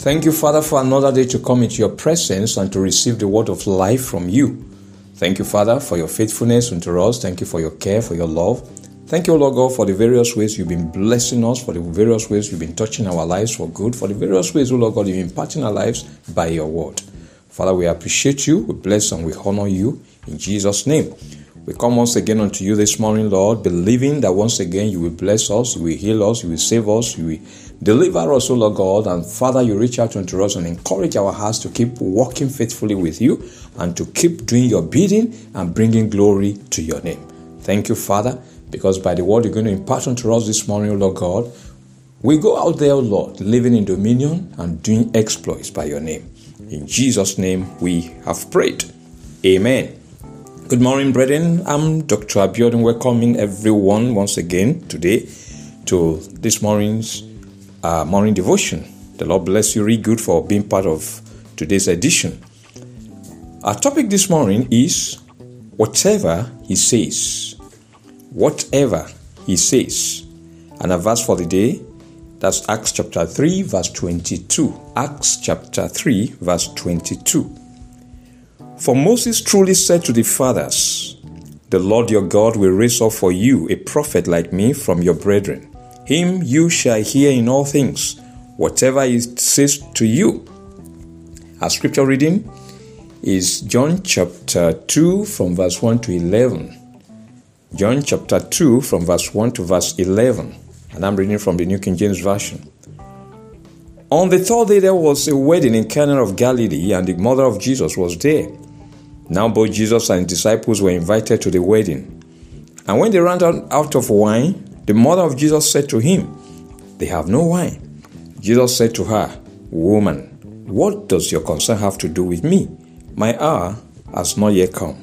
Thank you, Father, for another day to come into your presence and to receive the word of life from you. Thank you, Father, for your faithfulness unto us. Thank you for your care, for your love. Thank you, Lord God, for the various ways you've been blessing us, for the various ways you've been touching our lives for good, for the various ways, O Lord God, you've been imparting our lives by your word. Father, we appreciate you, we bless and we honor you in Jesus' name. We come once again unto you this morning, Lord, believing that once again you will bless us, you will heal us, you will save us, you will deliver us, O Lord God. And Father, you reach out unto us and encourage our hearts to keep walking faithfully with you and to keep doing your bidding and bringing glory to your name. Thank you, Father, because by the word you're going to impart unto us this morning, O Lord God, we go out there, O Lord, living in dominion and doing exploits by your name. In Jesus' name we have prayed. Amen. Good morning, brethren. I'm Dr. Abiodun, welcoming everyone once again today to this morning's uh, morning devotion. The Lord bless you really good for being part of today's edition. Our topic this morning is whatever He says. Whatever He says. And a verse for the day that's Acts chapter 3, verse 22. Acts chapter 3, verse 22. For Moses truly said to the fathers, The Lord your God will raise up for you a prophet like me from your brethren. Him you shall hear in all things, whatever he says to you. Our scripture reading is John chapter 2 from verse 1 to 11. John chapter 2 from verse 1 to verse 11. And I'm reading from the New King James Version. On the third day, there was a wedding in Cana of Galilee, and the mother of Jesus was there. Now both Jesus and his disciples were invited to the wedding. And when they ran out of wine, the mother of Jesus said to him, They have no wine. Jesus said to her, Woman, what does your concern have to do with me? My hour has not yet come.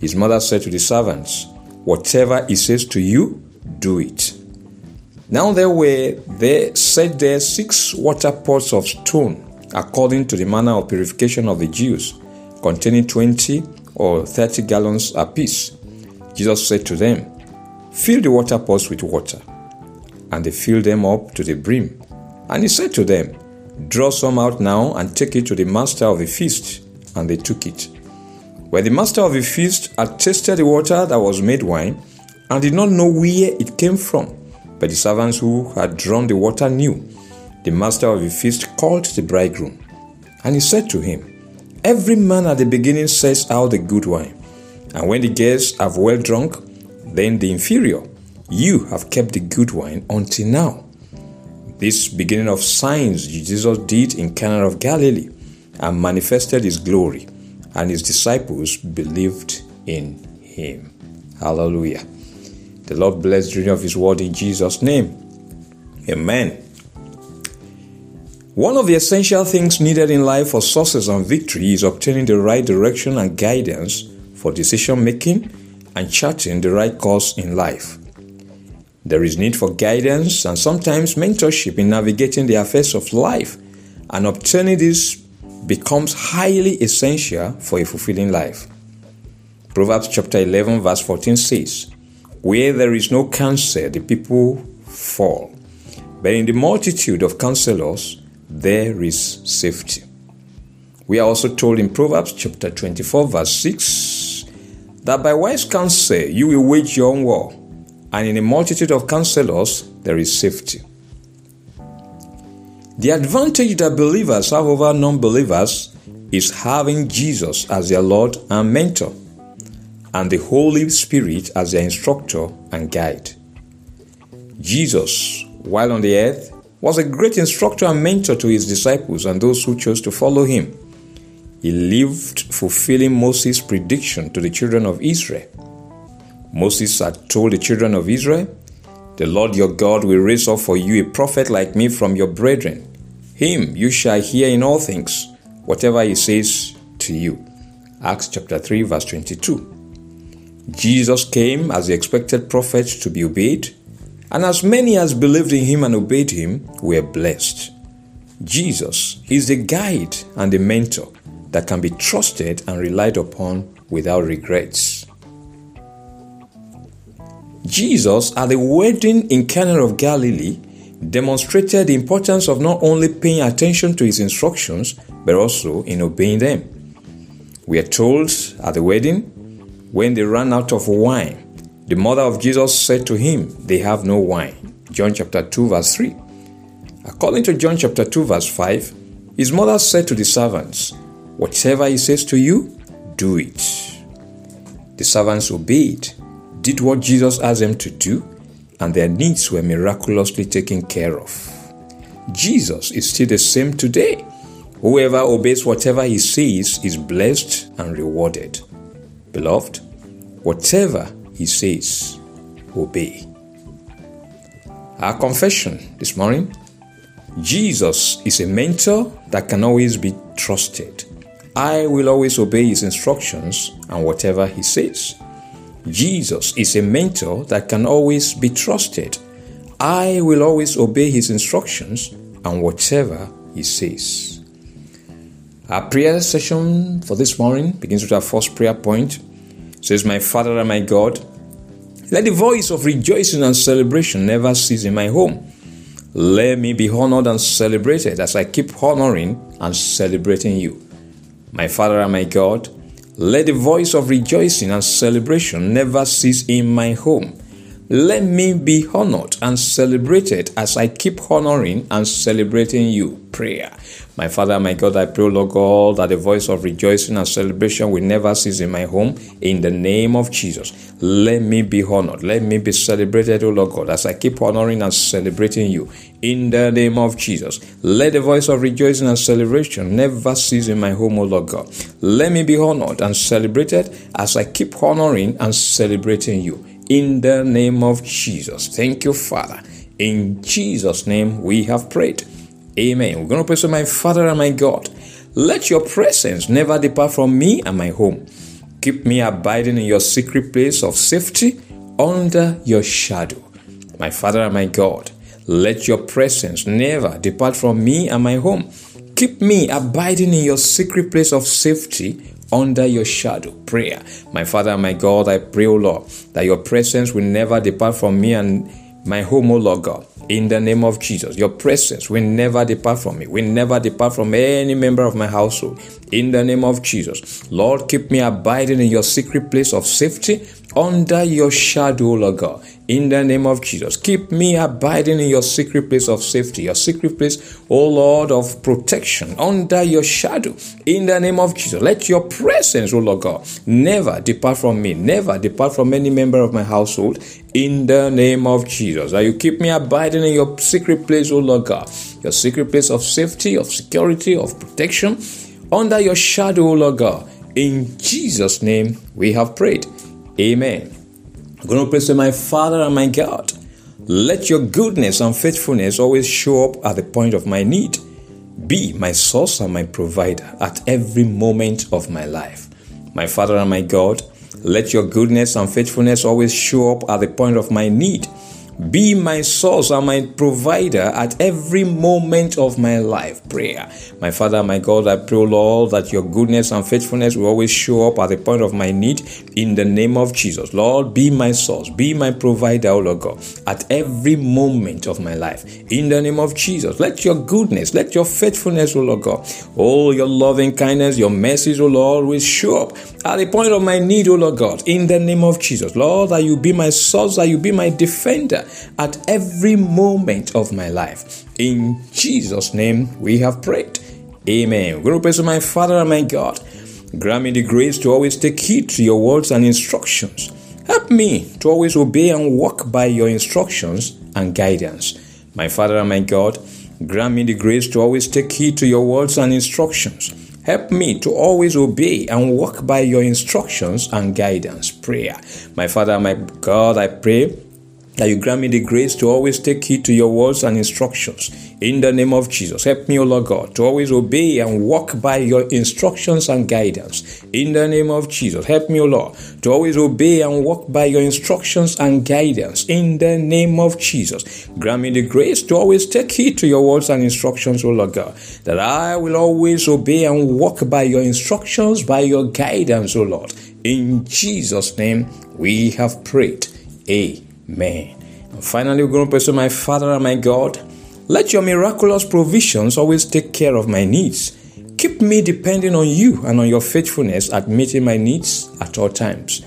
His mother said to the servants, Whatever he says to you, do it. Now there were there set there six water pots of stone, according to the manner of purification of the Jews containing 20 or 30 gallons apiece. Jesus said to them, Fill the water pots with water. And they filled them up to the brim. And he said to them, Draw some out now and take it to the master of the feast. And they took it. When the master of the feast had tasted the water that was made wine, and did not know where it came from, but the servants who had drawn the water knew, the master of the feast called the bridegroom. And he said to him, Every man at the beginning sets out the good wine, and when the guests have well drunk, then the inferior. You have kept the good wine until now. This beginning of signs Jesus did in Cana of Galilee and manifested his glory, and his disciples believed in him. Hallelujah. The Lord bless the reading of his word in Jesus' name. Amen. One of the essential things needed in life for success and victory is obtaining the right direction and guidance for decision making and charting the right course in life. There is need for guidance and sometimes mentorship in navigating the affairs of life, and obtaining this becomes highly essential for a fulfilling life. Proverbs chapter 11, verse 14 says, Where there is no counsel, the people fall, but in the multitude of counselors, there is safety. We are also told in Proverbs chapter 24, verse 6, that by wise counsel you will wage your own war, and in a multitude of counselors there is safety. The advantage that believers have over non believers is having Jesus as their Lord and mentor, and the Holy Spirit as their instructor and guide. Jesus, while on the earth, was a great instructor and mentor to his disciples and those who chose to follow him. He lived fulfilling Moses' prediction to the children of Israel. Moses had told the children of Israel, The Lord your God will raise up for you a prophet like me from your brethren. Him you shall hear in all things, whatever he says to you. Acts chapter 3, verse 22. Jesus came as the expected prophet to be obeyed and as many as believed in him and obeyed him were blessed. Jesus is the guide and the mentor that can be trusted and relied upon without regrets. Jesus, at the wedding in Cana of Galilee, demonstrated the importance of not only paying attention to his instructions, but also in obeying them. We are told at the wedding, when they ran out of wine, the mother of Jesus said to him, They have no wine. John chapter 2, verse 3. According to John chapter 2, verse 5, his mother said to the servants, Whatever he says to you, do it. The servants obeyed, did what Jesus asked them to do, and their needs were miraculously taken care of. Jesus is still the same today. Whoever obeys whatever he says is blessed and rewarded. Beloved, whatever he says, obey. Our confession this morning Jesus is a mentor that can always be trusted. I will always obey his instructions and whatever he says. Jesus is a mentor that can always be trusted. I will always obey his instructions and whatever he says. Our prayer session for this morning begins with our first prayer point. It says, My Father and my God, let the voice of rejoicing and celebration never cease in my home. Let me be honored and celebrated as I keep honoring and celebrating you. My Father and my God, let the voice of rejoicing and celebration never cease in my home. Let me be honored and celebrated as I keep honoring and celebrating you. Prayer. My Father, my God, I pray, Lord God, that the voice of rejoicing and celebration will never cease in my home. In the name of Jesus, let me be honored. Let me be celebrated, O Lord God, as I keep honoring and celebrating you. In the name of Jesus, let the voice of rejoicing and celebration never cease in my home, O Lord God. Let me be honored and celebrated as I keep honoring and celebrating you in the name of Jesus. Thank you, Father. In Jesus' name we have prayed. Amen. We're going to pray to my Father and my God. Let your presence never depart from me and my home. Keep me abiding in your secret place of safety under your shadow. My Father and my God, let your presence never depart from me and my home. Keep me abiding in your secret place of safety under your shadow. Prayer. My Father my God, I pray, O Lord, that your presence will never depart from me and my home, O Lord God. In the name of Jesus, your presence will never depart from me, will never depart from any member of my household. In the name of Jesus, Lord, keep me abiding in your secret place of safety under your shadow, Lord God. In the name of Jesus, keep me abiding in your secret place of safety, your secret place, O Lord, of protection under your shadow. In the name of Jesus, let your presence, O Lord God, never depart from me, never depart from any member of my household. In the name of Jesus, that you keep me abiding in your secret place, O Lord God, your secret place of safety, of security, of protection, under your shadow, Lord God. In Jesus' name, we have prayed. Amen. I'm going to pray to my Father and my God. Let your goodness and faithfulness always show up at the point of my need. Be my source and my provider at every moment of my life. My Father and my God, let your goodness and faithfulness always show up at the point of my need. Be my source and my provider at every moment of my life. Prayer. My Father, my God, I pray, Lord, that your goodness and faithfulness will always show up at the point of my need in the name of Jesus. Lord, be my source, be my provider, O Lord God, at every moment of my life. In the name of Jesus, let your goodness, let your faithfulness, O Lord God, all your loving kindness, your mercies, O Lord, will show up at the point of my need, O Lord God, in the name of Jesus. Lord, that you be my source, that you be my defender at every moment of my life. In Jesus' name we have prayed. Amen. To pray to my Father and my God. Grant me the grace to always take heed to your words and instructions. Help me to always obey and walk by your instructions and guidance. My Father and my God, grant me the grace to always take heed to your words and instructions. Help me to always obey and walk by your instructions and guidance. Prayer. My Father my God, I pray that you grant me the grace to always take heed to your words and instructions. In the name of Jesus, help me, O Lord God, to always obey and walk by your instructions and guidance. In the name of Jesus, help me, O Lord, to always obey and walk by your instructions and guidance. In the name of Jesus, grant me the grace to always take heed to your words and instructions, O Lord God, that I will always obey and walk by your instructions, by your guidance, O Lord. In Jesus' name, we have prayed. Amen. And finally, pray to my Father and my God. Let your miraculous provisions always take care of my needs. Keep me depending on you and on your faithfulness at meeting my needs at all times.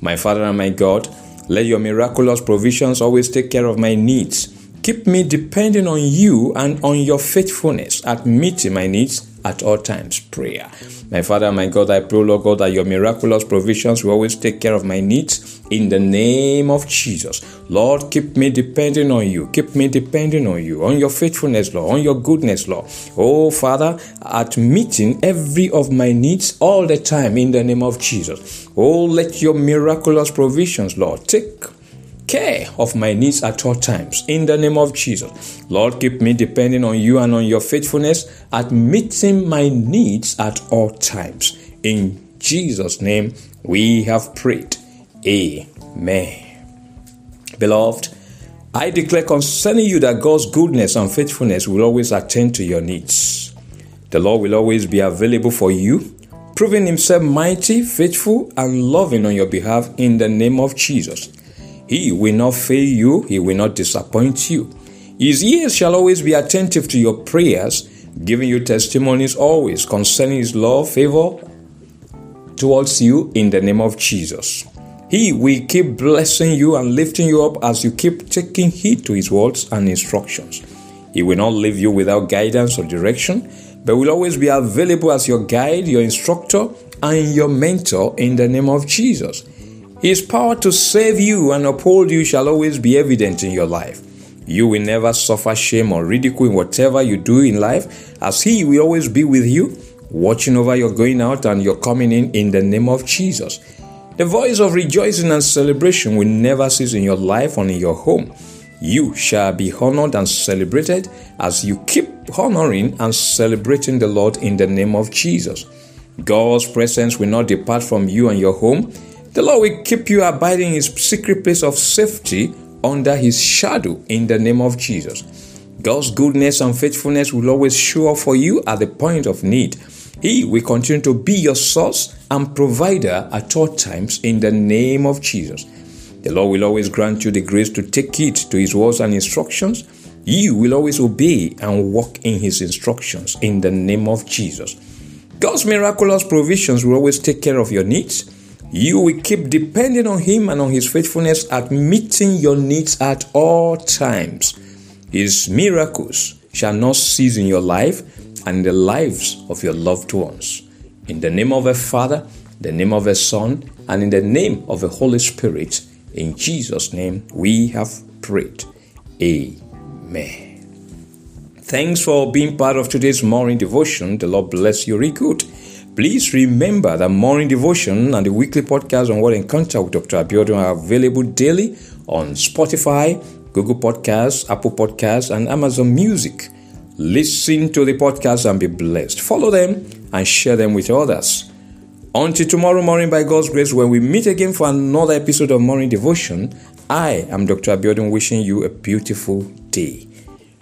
My Father and my God, let your miraculous provisions always take care of my needs. Keep me depending on you and on your faithfulness at meeting my needs at all times. Prayer. My Father, my God, I pray, Lord God, that your miraculous provisions will always take care of my needs in the name of Jesus. Lord, keep me depending on you. Keep me depending on you, on your faithfulness, Lord, on your goodness, Lord. Oh, Father, at meeting every of my needs all the time in the name of Jesus. Oh, let your miraculous provisions, Lord, take care of my needs at all times. In the name of Jesus. Lord, keep me depending on you and on your faithfulness at meeting my needs at all times. In Jesus' name, we have prayed. Amen. Beloved, I declare concerning you that God's goodness and faithfulness will always attend to your needs. The Lord will always be available for you, proving Himself mighty, faithful, and loving on your behalf in the name of Jesus. He will not fail you, He will not disappoint you. His ears shall always be attentive to your prayers, giving you testimonies always concerning His love, favor towards you in the name of Jesus. He will keep blessing you and lifting you up as you keep taking heed to His words and instructions. He will not leave you without guidance or direction, but will always be available as your guide, your instructor, and your mentor in the name of Jesus. His power to save you and uphold you shall always be evident in your life. You will never suffer shame or ridicule in whatever you do in life, as He will always be with you, watching over your going out and your coming in in the name of Jesus. The voice of rejoicing and celebration will never cease in your life or in your home. You shall be honored and celebrated as you keep honoring and celebrating the Lord in the name of Jesus. God's presence will not depart from you and your home the Lord will keep you abiding in his secret place of safety under his shadow in the name of Jesus. God's goodness and faithfulness will always show up for you at the point of need. He will continue to be your source and provider at all times in the name of Jesus. The Lord will always grant you the grace to take heed to His words and instructions. You will always obey and walk in His instructions in the name of Jesus. God's miraculous provisions will always take care of your needs. You will keep depending on Him and on His faithfulness at meeting your needs at all times. His miracles shall not cease in your life and in the lives of your loved ones. In the name of the Father, the name of the Son, and in the name of the Holy Spirit, in Jesus' name we have prayed. Amen. Thanks for being part of today's morning devotion. The Lord bless you really good. Please remember that morning devotion and the weekly podcast on What Encounter with Dr. Abiodun are available daily on Spotify, Google Podcasts, Apple Podcasts, and Amazon Music. Listen to the podcast and be blessed. Follow them and share them with others. Until tomorrow morning, by God's grace, when we meet again for another episode of Morning Devotion, I am Dr. Abiodun wishing you a beautiful day.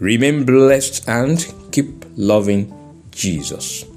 Remain blessed and keep loving Jesus.